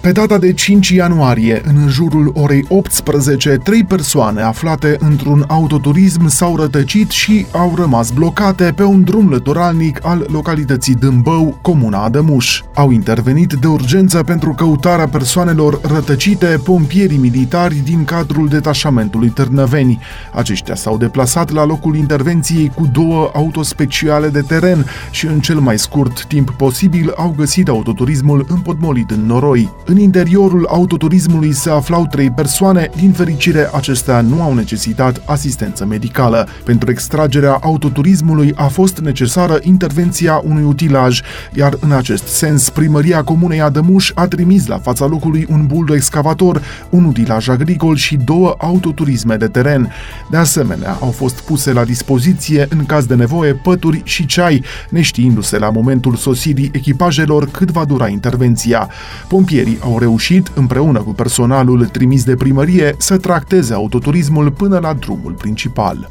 pe data de 5 ianuarie, în jurul orei 18, trei persoane aflate într-un autoturism s-au rătăcit și au rămas blocate pe un drum lăturalnic al localității Dâmbău, comuna Adămuș. Au intervenit de urgență pentru căutarea persoanelor rătăcite pompierii militari din cadrul detașamentului Târnăveni. Aceștia s-au deplasat la locul intervenției cu două autospeciale de teren și în cel mai scurt timp posibil au găsit autoturismul împotmolit în noroi. În interiorul autoturismului se aflau trei persoane, din fericire acestea nu au necesitat asistență medicală. Pentru extragerea autoturismului a fost necesară intervenția unui utilaj, iar în acest sens primăria comunei Adămuș a trimis la fața locului un buldo excavator, un utilaj agricol și două autoturisme de teren. De asemenea, au fost puse la dispoziție în caz de nevoie pături și ceai, neștiindu-se la momentul sosirii echipajelor cât va dura intervenția. Pompierii au reușit, împreună cu personalul trimis de primărie, să tracteze autoturismul până la drumul principal.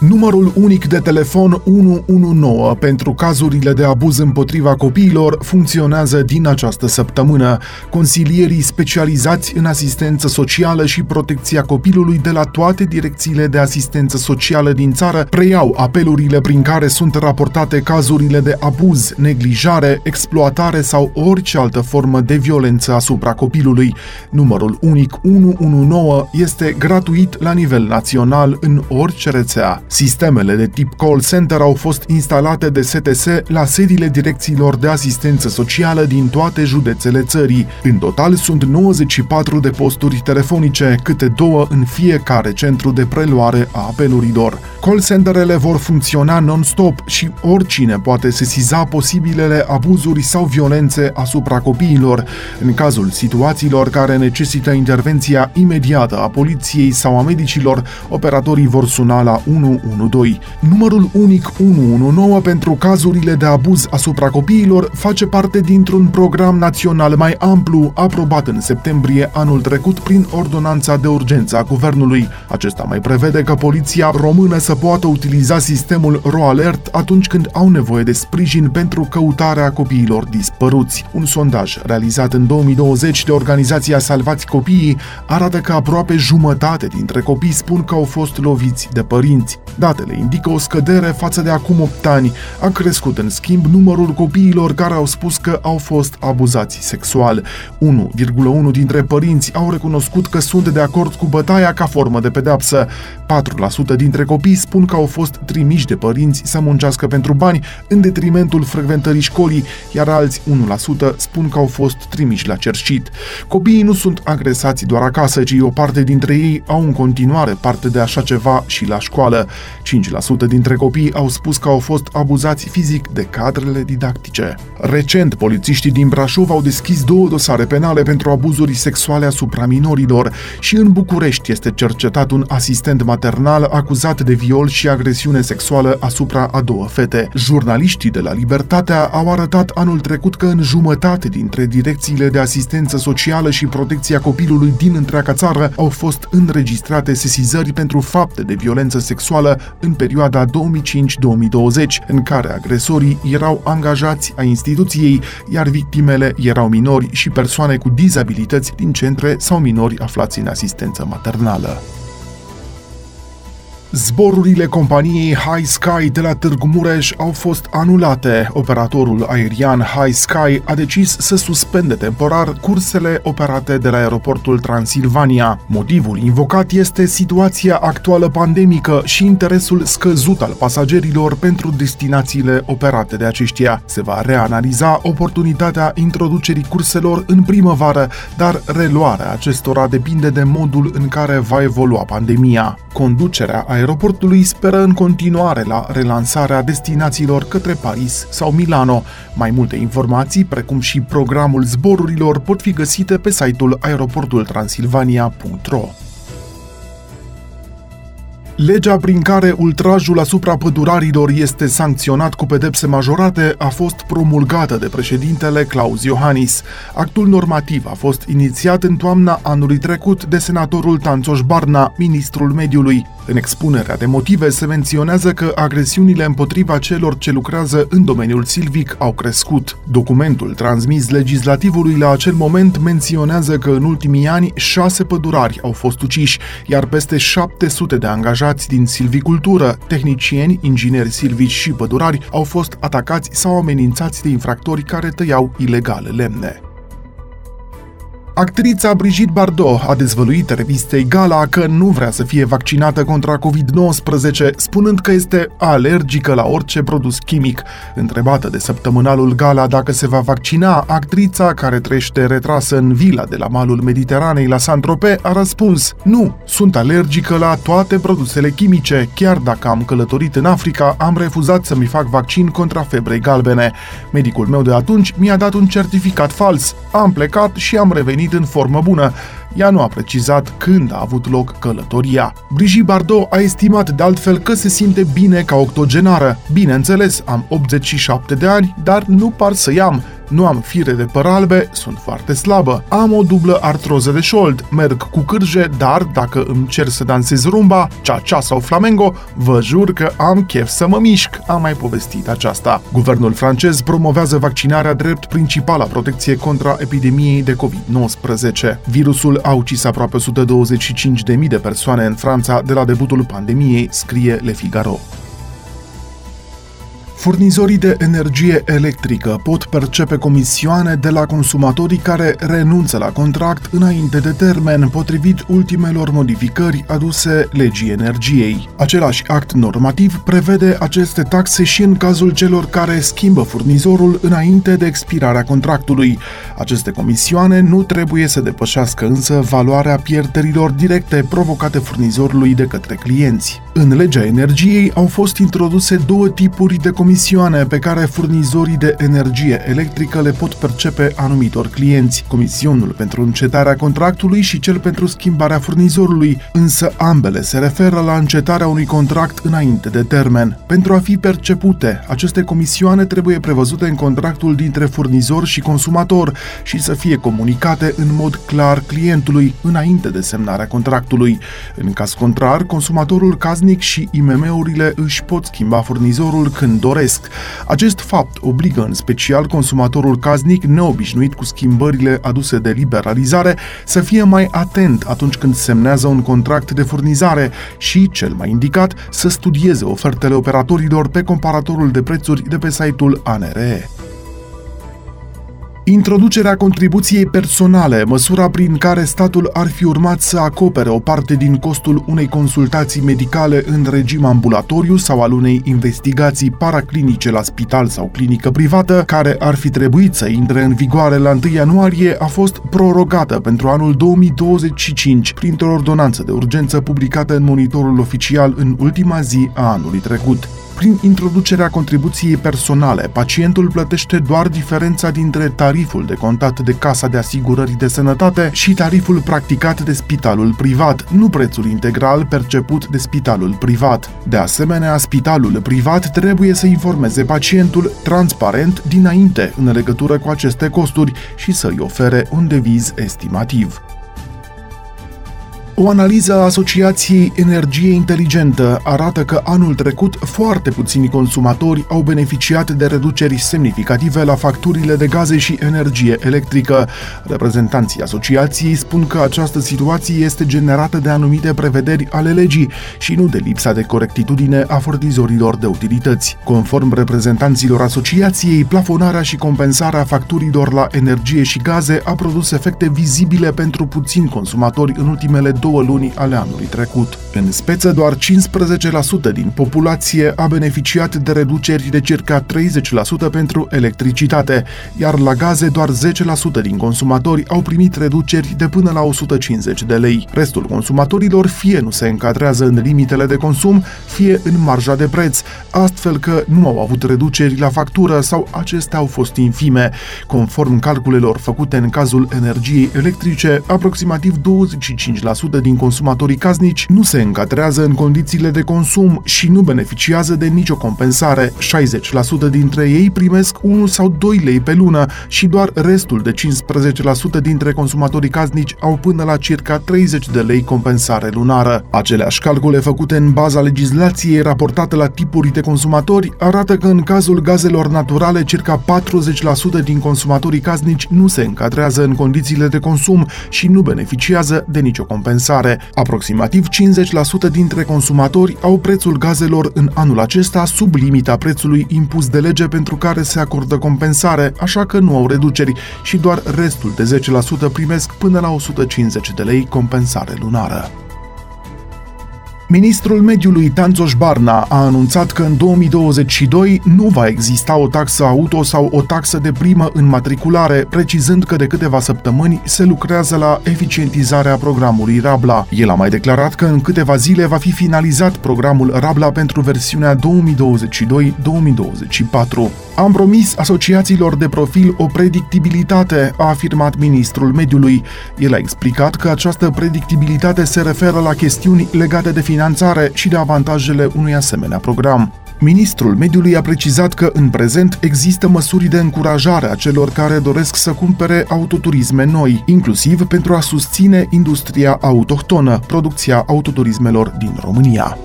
Numărul unic de telefon 119 pentru cazurile de abuz împotriva copiilor funcționează din această săptămână. Consilierii specializați în asistență socială și protecția copilului de la toate direcțiile de asistență socială din țară preiau apelurile prin care sunt raportate cazurile de abuz, neglijare, exploatare sau orice altă formă de violență asupra copilului. Numărul unic 119 este gratuit la nivel național în orice rețea. Sistemele de tip call center au fost instalate de STS la sediile direcțiilor de asistență socială din toate județele țării. În total sunt 94 de posturi telefonice, câte două în fiecare centru de preluare a apelurilor. Call centerele vor funcționa non-stop și oricine poate sesiza posibilele abuzuri sau violențe asupra copiilor. În cazul situațiilor care necesită intervenția imediată a poliției sau a medicilor, operatorii vor suna la 1 112. Numărul unic 119 pentru cazurile de abuz asupra copiilor face parte dintr-un program național mai amplu aprobat în septembrie anul trecut prin ordonanța de urgență a guvernului. Acesta mai prevede că poliția română să poată utiliza sistemul RoAlert atunci când au nevoie de sprijin pentru căutarea copiilor dispăruți. Un sondaj realizat în 2020 de organizația Salvați Copiii arată că aproape jumătate dintre copii spun că au fost loviți de părinți. Datele indică o scădere față de acum 8 ani. A crescut, în schimb, numărul copiilor care au spus că au fost abuzați sexual. 1,1 dintre părinți au recunoscut că sunt de acord cu bătaia ca formă de pedepsă. 4% dintre copii spun că au fost trimiși de părinți să muncească pentru bani în detrimentul frecventării școlii, iar alți 1% spun că au fost trimiși la cerșit. Copiii nu sunt agresați doar acasă, ci o parte dintre ei au în continuare parte de așa ceva și la școală. 5% dintre copii au spus că au fost abuzați fizic de cadrele didactice. Recent, polițiștii din Brașov au deschis două dosare penale pentru abuzuri sexuale asupra minorilor și în București este cercetat un asistent maternal acuzat de viol și agresiune sexuală asupra a două fete. Jurnaliștii de la Libertatea au arătat anul trecut că în jumătate dintre direcțiile de asistență socială și protecția copilului din întreaga țară au fost înregistrate sesizări pentru fapte de violență sexuală în perioada 2005-2020, în care agresorii erau angajați a instituției, iar victimele erau minori și persoane cu dizabilități din centre sau minori aflați în asistență maternală. Zborurile companiei High Sky de la Târgu Mureș au fost anulate. Operatorul aerian High Sky a decis să suspende temporar cursele operate de la aeroportul Transilvania. Motivul invocat este situația actuală pandemică și interesul scăzut al pasagerilor pentru destinațiile operate de aceștia. Se va reanaliza oportunitatea introducerii curselor în primăvară, dar reluarea acestora depinde de modul în care va evolua pandemia. Conducerea aeroportului speră în continuare la relansarea destinațiilor către Paris sau Milano. Mai multe informații, precum și programul zborurilor, pot fi găsite pe site-ul aeroportultransilvania.ro. Legea prin care ultrajul asupra pădurarilor este sancționat cu pedepse majorate a fost promulgată de președintele Claus Iohannis. Actul normativ a fost inițiat în toamna anului trecut de senatorul Tanțoș Barna, ministrul mediului. În expunerea de motive se menționează că agresiunile împotriva celor ce lucrează în domeniul silvic au crescut. Documentul transmis legislativului la acel moment menționează că în ultimii ani șase pădurari au fost uciși, iar peste 700 de angajați din silvicultură, tehnicieni, ingineri silvici și pădurari au fost atacați sau amenințați de infractori care tăiau ilegal lemne. Actrița Brigitte Bardot a dezvăluit revistei Gala că nu vrea să fie vaccinată contra COVID-19, spunând că este alergică la orice produs chimic. Întrebată de săptămânalul Gala dacă se va vaccina, actrița, care trăiește retrasă în vila de la malul Mediteranei la Saint-Tropez, a răspuns Nu, sunt alergică la toate produsele chimice. Chiar dacă am călătorit în Africa, am refuzat să-mi fac vaccin contra febrei galbene. Medicul meu de atunci mi-a dat un certificat fals. Am plecat și am revenit venit în formă bună. Ea nu a precizat când a avut loc călătoria. Brigitte Bardot a estimat de altfel că se simte bine ca octogenară. Bineînțeles, am 87 de ani, dar nu par să am nu am fire de păr albe, sunt foarte slabă. Am o dublă artroză de șold, merg cu cârje, dar dacă îmi cer să dansez rumba, cha-cha sau flamengo, vă jur că am chef să mă mișc, am mai povestit aceasta. Guvernul francez promovează vaccinarea drept principala protecție contra epidemiei de COVID-19. Virusul a ucis aproape 125.000 de persoane în Franța de la debutul pandemiei, scrie Le Figaro. Furnizorii de energie electrică pot percepe comisioane de la consumatorii care renunță la contract înainte de termen, potrivit ultimelor modificări aduse legii energiei. Același act normativ prevede aceste taxe și în cazul celor care schimbă furnizorul înainte de expirarea contractului. Aceste comisioane nu trebuie să depășească însă valoarea pierderilor directe provocate furnizorului de către clienți. În legea energiei au fost introduse două tipuri de comisioane comisioane pe care furnizorii de energie electrică le pot percepe anumitor clienți, comisionul pentru încetarea contractului și cel pentru schimbarea furnizorului, însă ambele se referă la încetarea unui contract înainte de termen. Pentru a fi percepute, aceste comisioane trebuie prevăzute în contractul dintre furnizor și consumator și să fie comunicate în mod clar clientului înainte de semnarea contractului. În caz contrar, consumatorul casnic și IMM-urile își pot schimba furnizorul când doresc doresc. Acest fapt obligă în special consumatorul casnic neobișnuit cu schimbările aduse de liberalizare să fie mai atent atunci când semnează un contract de furnizare și, cel mai indicat, să studieze ofertele operatorilor pe comparatorul de prețuri de pe site-ul ANRE. Introducerea contribuției personale, măsura prin care statul ar fi urmat să acopere o parte din costul unei consultații medicale în regim ambulatoriu sau al unei investigații paraclinice la spital sau clinică privată, care ar fi trebuit să intre în vigoare la 1 ianuarie, a fost prorogată pentru anul 2025 printr-o ordonanță de urgență publicată în monitorul oficial în ultima zi a anului trecut. Prin introducerea contribuției personale, pacientul plătește doar diferența dintre tariful de contat de Casa de Asigurări de Sănătate și tariful practicat de spitalul privat, nu prețul integral perceput de spitalul privat. De asemenea, spitalul privat trebuie să informeze pacientul transparent dinainte în legătură cu aceste costuri și să-i ofere un deviz estimativ. O analiză a Asociației Energie Inteligentă arată că anul trecut foarte puțini consumatori au beneficiat de reduceri semnificative la facturile de gaze și energie electrică. Reprezentanții asociației spun că această situație este generată de anumite prevederi ale legii și nu de lipsa de corectitudine a furnizorilor de utilități. Conform reprezentanților asociației, plafonarea și compensarea facturilor la energie și gaze a produs efecte vizibile pentru puțini consumatori în ultimele două luni ale anului trecut. În speță, doar 15% din populație a beneficiat de reduceri de circa 30% pentru electricitate, iar la gaze doar 10% din consumatori au primit reduceri de până la 150 de lei. Restul consumatorilor fie nu se încadrează în limitele de consum, fie în marja de preț, astfel că nu au avut reduceri la factură sau acestea au fost infime. Conform calculelor făcute în cazul energiei electrice, aproximativ 25% 60% din consumatorii casnici nu se încadrează în condițiile de consum și nu beneficiază de nicio compensare. 60% dintre ei primesc 1 sau 2 lei pe lună și doar restul de 15% dintre consumatorii casnici au până la circa 30 de lei compensare lunară. Aceleași calcule făcute în baza legislației raportate la tipuri de consumatori arată că în cazul gazelor naturale circa 40% din consumatorii casnici nu se încadrează în condițiile de consum și nu beneficiază de nicio compensare. Aproximativ 50% dintre consumatori au prețul gazelor în anul acesta sub limita prețului impus de lege pentru care se acordă compensare, așa că nu au reduceri și doar restul de 10% primesc până la 150 de lei compensare lunară. Ministrul Mediului Tanțoș Barna a anunțat că în 2022 nu va exista o taxă auto sau o taxă de primă în matriculare, precizând că de câteva săptămâni se lucrează la eficientizarea programului Rabla. El a mai declarat că în câteva zile va fi finalizat programul Rabla pentru versiunea 2022-2024. Am promis asociațiilor de profil o predictibilitate, a afirmat ministrul mediului. El a explicat că această predictibilitate se referă la chestiuni legate de finanțare și de avantajele unui asemenea program. Ministrul Mediului a precizat că în prezent există măsuri de încurajare a celor care doresc să cumpere autoturisme noi, inclusiv pentru a susține industria autohtonă, producția autoturismelor din România.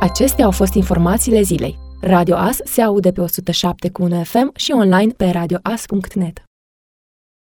Acestea au fost informațiile zilei. Radio As se aude pe 107 cu FM și online pe radioas.net.